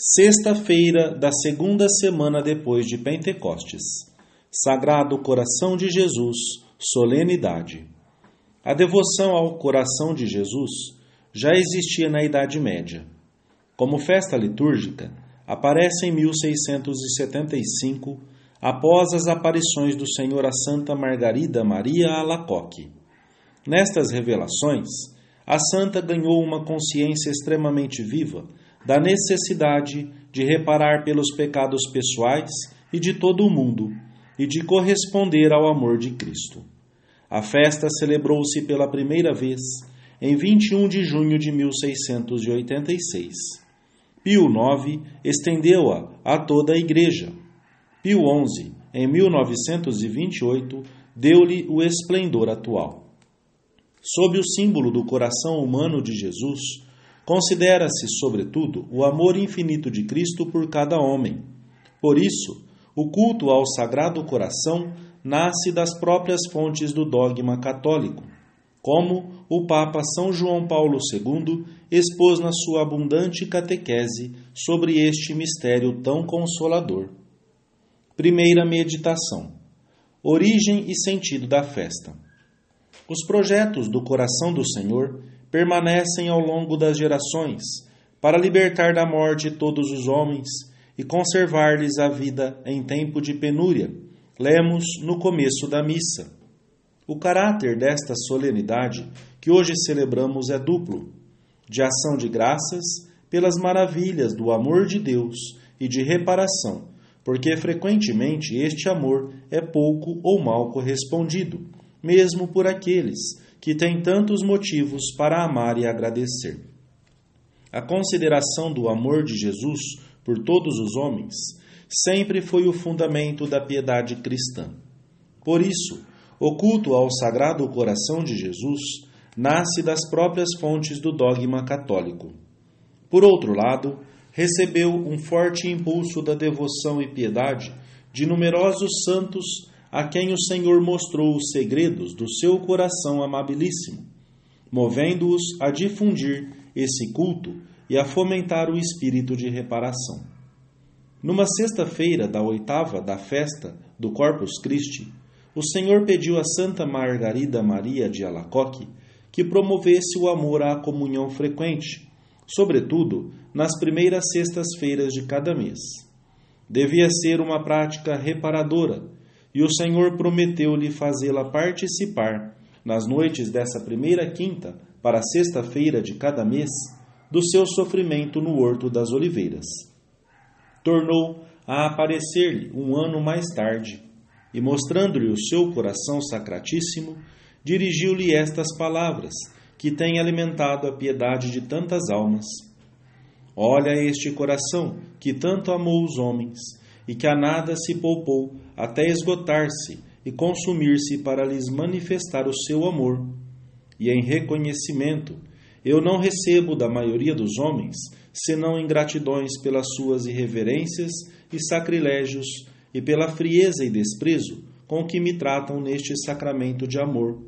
Sexta-feira da segunda semana depois de Pentecostes. Sagrado Coração de Jesus, solenidade. A devoção ao coração de Jesus já existia na Idade Média. Como festa litúrgica, aparece em 1675, após as aparições do Senhor a Santa Margarida Maria Alacoque. Nestas revelações, a santa ganhou uma consciência extremamente viva da necessidade de reparar pelos pecados pessoais e de todo o mundo e de corresponder ao amor de Cristo. A festa celebrou-se pela primeira vez em 21 de junho de 1686. Pio IX estendeu-a a toda a Igreja. Pio XI, em 1928, deu-lhe o esplendor atual. Sob o símbolo do coração humano de Jesus, Considera-se, sobretudo, o amor infinito de Cristo por cada homem. Por isso, o culto ao Sagrado Coração nasce das próprias fontes do dogma católico, como o Papa São João Paulo II expôs na sua abundante catequese sobre este mistério tão consolador. Primeira meditação: Origem e sentido da festa. Os projetos do coração do Senhor permanecem ao longo das gerações, para libertar da morte todos os homens e conservar-lhes a vida em tempo de penúria. Lemos no começo da missa. O caráter desta solenidade que hoje celebramos é duplo: de ação de graças pelas maravilhas do amor de Deus e de reparação, porque frequentemente este amor é pouco ou mal correspondido, mesmo por aqueles que tem tantos motivos para amar e agradecer. A consideração do amor de Jesus por todos os homens sempre foi o fundamento da piedade cristã. Por isso, o culto ao Sagrado Coração de Jesus nasce das próprias fontes do dogma católico. Por outro lado, recebeu um forte impulso da devoção e piedade de numerosos santos a quem o Senhor mostrou os segredos do seu coração amabilíssimo, movendo-os a difundir esse culto e a fomentar o espírito de reparação. Numa sexta-feira da oitava da festa do Corpus Christi, o Senhor pediu a Santa Margarida Maria de Alacoque que promovesse o amor à comunhão frequente, sobretudo nas primeiras sextas-feiras de cada mês. Devia ser uma prática reparadora e o Senhor prometeu-lhe fazê-la participar, nas noites dessa primeira quinta para sexta-feira de cada mês, do seu sofrimento no Horto das Oliveiras. Tornou a aparecer-lhe um ano mais tarde, e mostrando-lhe o seu coração sacratíssimo, dirigiu-lhe estas palavras, que têm alimentado a piedade de tantas almas. Olha este coração que tanto amou os homens e que a nada se poupou até esgotar-se e consumir-se para lhes manifestar o seu amor. E em reconhecimento, eu não recebo da maioria dos homens senão ingratidões pelas suas irreverências e sacrilégios e pela frieza e desprezo com que me tratam neste sacramento de amor.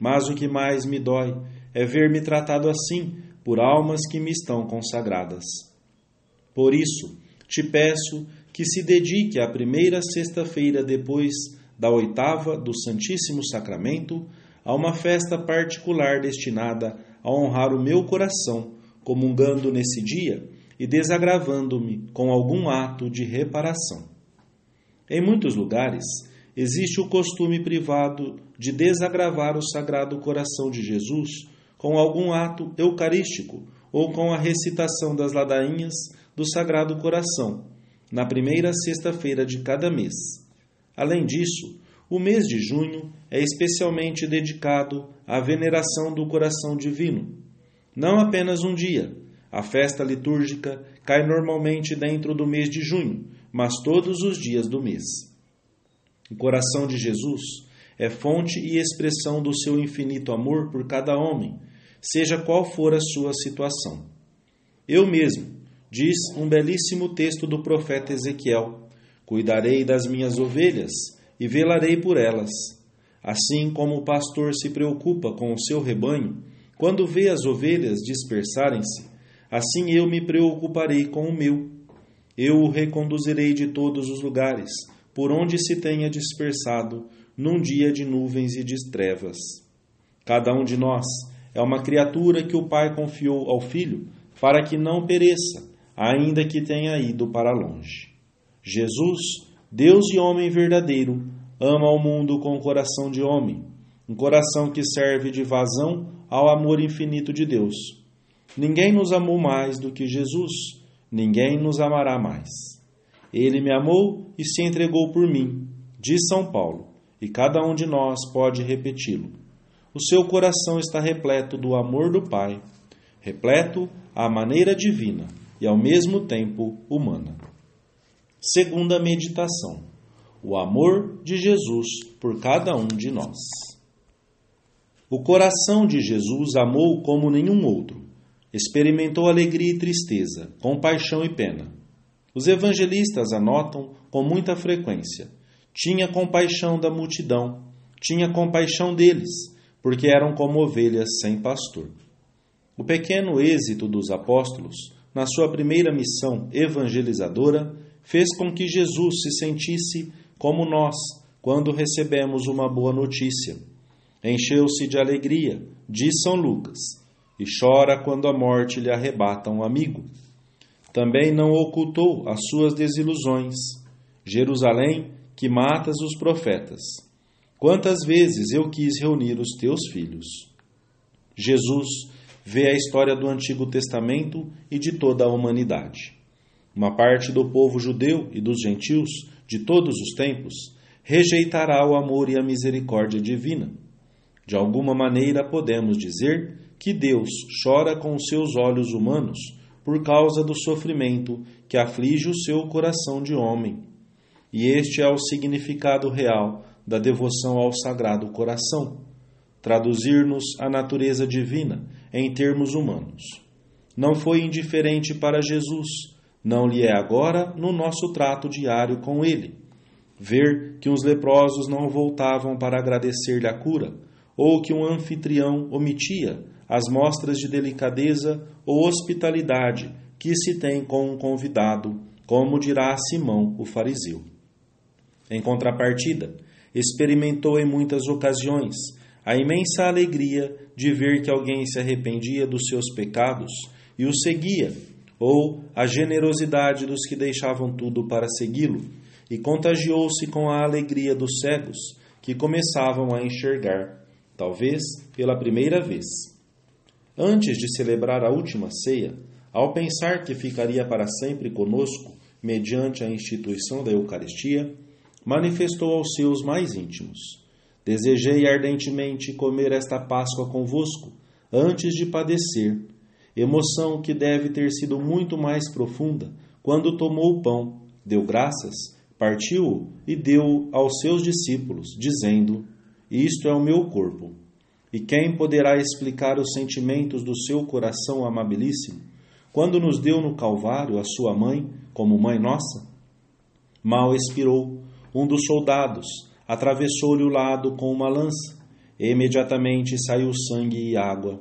Mas o que mais me dói é ver-me tratado assim por almas que me estão consagradas. Por isso, te peço que se dedique à primeira sexta-feira depois da oitava do Santíssimo Sacramento a uma festa particular destinada a honrar o meu coração, comungando nesse dia e desagravando-me com algum ato de reparação. Em muitos lugares, existe o costume privado de desagravar o Sagrado Coração de Jesus com algum ato eucarístico ou com a recitação das ladainhas do Sagrado Coração, na primeira sexta-feira de cada mês. Além disso, o mês de junho é especialmente dedicado à veneração do coração divino. Não apenas um dia, a festa litúrgica cai normalmente dentro do mês de junho, mas todos os dias do mês. O coração de Jesus é fonte e expressão do seu infinito amor por cada homem, seja qual for a sua situação. Eu mesmo, diz um belíssimo texto do profeta Ezequiel: Cuidarei das minhas ovelhas e velarei por elas. Assim como o pastor se preocupa com o seu rebanho, quando vê as ovelhas dispersarem-se, assim eu me preocuparei com o meu. Eu o reconduzirei de todos os lugares, por onde se tenha dispersado, num dia de nuvens e de trevas. Cada um de nós é uma criatura que o Pai confiou ao Filho, para que não pereça, ainda que tenha ido para longe. Jesus, Deus e homem verdadeiro, ama o mundo com o coração de homem, um coração que serve de vazão ao amor infinito de Deus. Ninguém nos amou mais do que Jesus, ninguém nos amará mais. Ele me amou e se entregou por mim, diz São Paulo, e cada um de nós pode repeti-lo. O seu coração está repleto do amor do Pai, repleto à maneira divina e ao mesmo tempo humana. Segunda meditação: o amor de Jesus por cada um de nós. O coração de Jesus amou como nenhum outro. Experimentou alegria e tristeza, compaixão e pena. Os evangelistas anotam com muita frequência: tinha compaixão da multidão, tinha compaixão deles, porque eram como ovelhas sem pastor. O pequeno êxito dos apóstolos na sua primeira missão evangelizadora fez com que Jesus se sentisse como nós quando recebemos uma boa notícia. Encheu-se de alegria, diz São Lucas, e chora quando a morte lhe arrebata um amigo. Também não ocultou as suas desilusões. Jerusalém, que matas os profetas. Quantas vezes eu quis reunir os teus filhos? Jesus vê a história do Antigo Testamento e de toda a humanidade. Uma parte do povo judeu e dos gentios de todos os tempos rejeitará o amor e a misericórdia divina. De alguma maneira podemos dizer que Deus chora com os seus olhos humanos por causa do sofrimento que aflige o seu coração de homem. E este é o significado real da devoção ao Sagrado Coração traduzir-nos a natureza divina em termos humanos. Não foi indiferente para Jesus não lhe é agora no nosso trato diário com ele. Ver que os leprosos não voltavam para agradecer-lhe a cura, ou que um anfitrião omitia as mostras de delicadeza ou hospitalidade que se tem com um convidado, como dirá Simão, o fariseu. Em contrapartida, experimentou em muitas ocasiões a imensa alegria de ver que alguém se arrependia dos seus pecados e o seguia ou a generosidade dos que deixavam tudo para segui-lo, e contagiou-se com a alegria dos cegos que começavam a enxergar, talvez pela primeira vez. Antes de celebrar a última ceia, ao pensar que ficaria para sempre conosco, mediante a instituição da Eucaristia, manifestou aos seus mais íntimos: Desejei ardentemente comer esta Páscoa convosco, antes de padecer emoção que deve ter sido muito mais profunda quando tomou o pão, deu graças, partiu e deu aos seus discípulos, dizendo: Isto é o meu corpo. E quem poderá explicar os sentimentos do seu coração amabilíssimo, quando nos deu no Calvário a sua mãe, como mãe nossa? Mal expirou, um dos soldados atravessou-lhe o lado com uma lança, e imediatamente saiu sangue e água.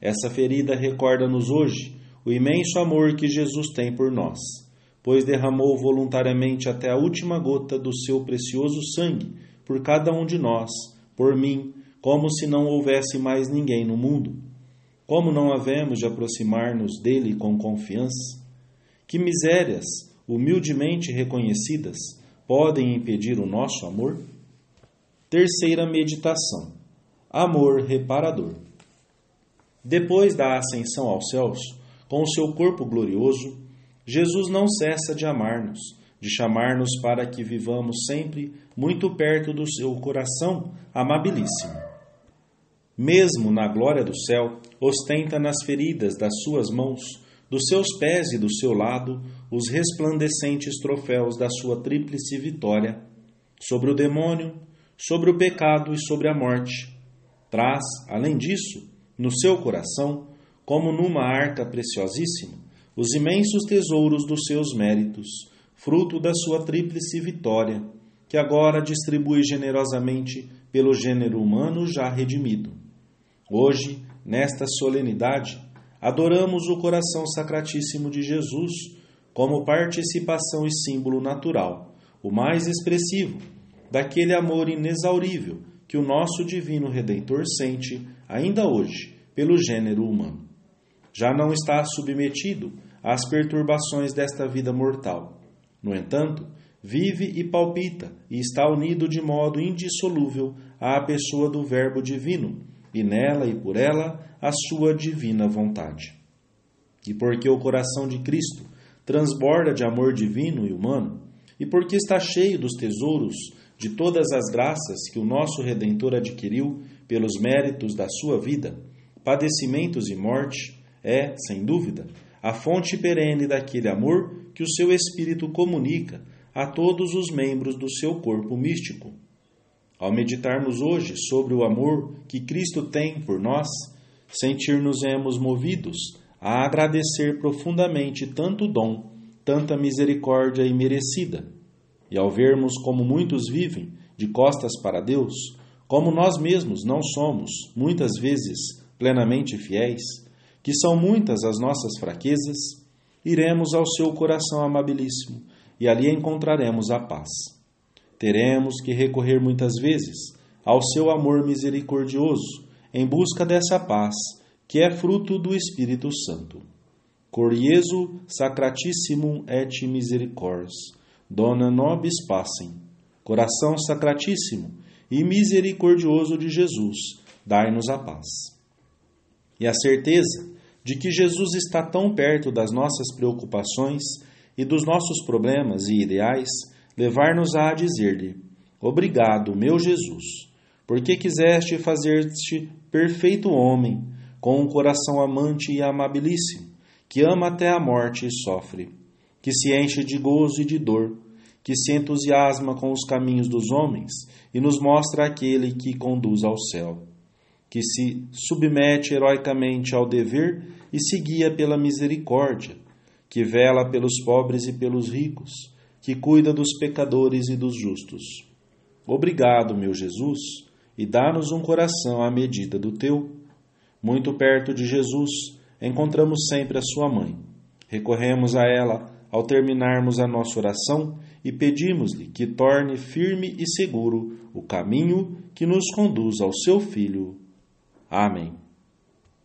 Essa ferida recorda-nos hoje o imenso amor que Jesus tem por nós, pois derramou voluntariamente até a última gota do seu precioso sangue por cada um de nós, por mim, como se não houvesse mais ninguém no mundo. Como não havemos de aproximar-nos dele com confiança? Que misérias, humildemente reconhecidas, podem impedir o nosso amor? Terceira meditação: Amor reparador. Depois da ascensão aos céus, com o seu corpo glorioso, Jesus não cessa de amar-nos, de chamar-nos para que vivamos sempre muito perto do seu coração amabilíssimo. Mesmo na glória do céu, ostenta nas feridas das suas mãos, dos seus pés e do seu lado, os resplandecentes troféus da sua tríplice vitória sobre o demônio, sobre o pecado e sobre a morte. Traz, além disso, no seu coração, como numa arca preciosíssima, os imensos tesouros dos seus méritos, fruto da sua tríplice vitória, que agora distribui generosamente pelo gênero humano já redimido. Hoje, nesta solenidade, adoramos o coração sacratíssimo de Jesus como participação e símbolo natural, o mais expressivo, daquele amor inexaurível que o nosso divino Redentor sente, ainda hoje, pelo gênero humano. Já não está submetido às perturbações desta vida mortal. No entanto, vive e palpita e está unido de modo indissolúvel à pessoa do Verbo divino e nela e por ela a sua divina vontade. E porque o coração de Cristo transborda de amor divino e humano, e porque está cheio dos tesouros de todas as graças que o nosso Redentor adquiriu pelos méritos da sua vida, padecimentos e morte, é, sem dúvida, a fonte perene daquele amor que o seu Espírito comunica a todos os membros do seu corpo místico. Ao meditarmos hoje sobre o amor que Cristo tem por nós, sentir-nos-emos movidos a agradecer profundamente tanto dom, tanta misericórdia imerecida. E ao vermos como muitos vivem de costas para Deus, como nós mesmos não somos, muitas vezes, plenamente fiéis, que são muitas as nossas fraquezas, iremos ao seu coração amabilíssimo e ali encontraremos a paz. Teremos que recorrer muitas vezes ao seu amor misericordioso em busca dessa paz que é fruto do Espírito Santo. Corieso sacratissimum et misericors, dona nobis passem. Coração sacratíssimo e misericordioso de Jesus, dai-nos a paz. E a certeza de que Jesus está tão perto das nossas preocupações e dos nossos problemas e ideais, levar-nos a dizer-lhe: Obrigado, meu Jesus, porque quiseste fazer-te perfeito homem, com um coração amante e amabilíssimo, que ama até a morte e sofre, que se enche de gozo e de dor, que se entusiasma com os caminhos dos homens e nos mostra aquele que conduz ao céu, que se submete heroicamente ao dever e se guia pela misericórdia, que vela pelos pobres e pelos ricos, que cuida dos pecadores e dos justos. Obrigado, meu Jesus, e dá-nos um coração à medida do teu. Muito perto de Jesus, encontramos sempre a sua mãe. Recorremos a ela ao terminarmos a nossa oração e pedimos-lhe que torne firme e seguro o caminho que nos conduz ao seu Filho. Amém.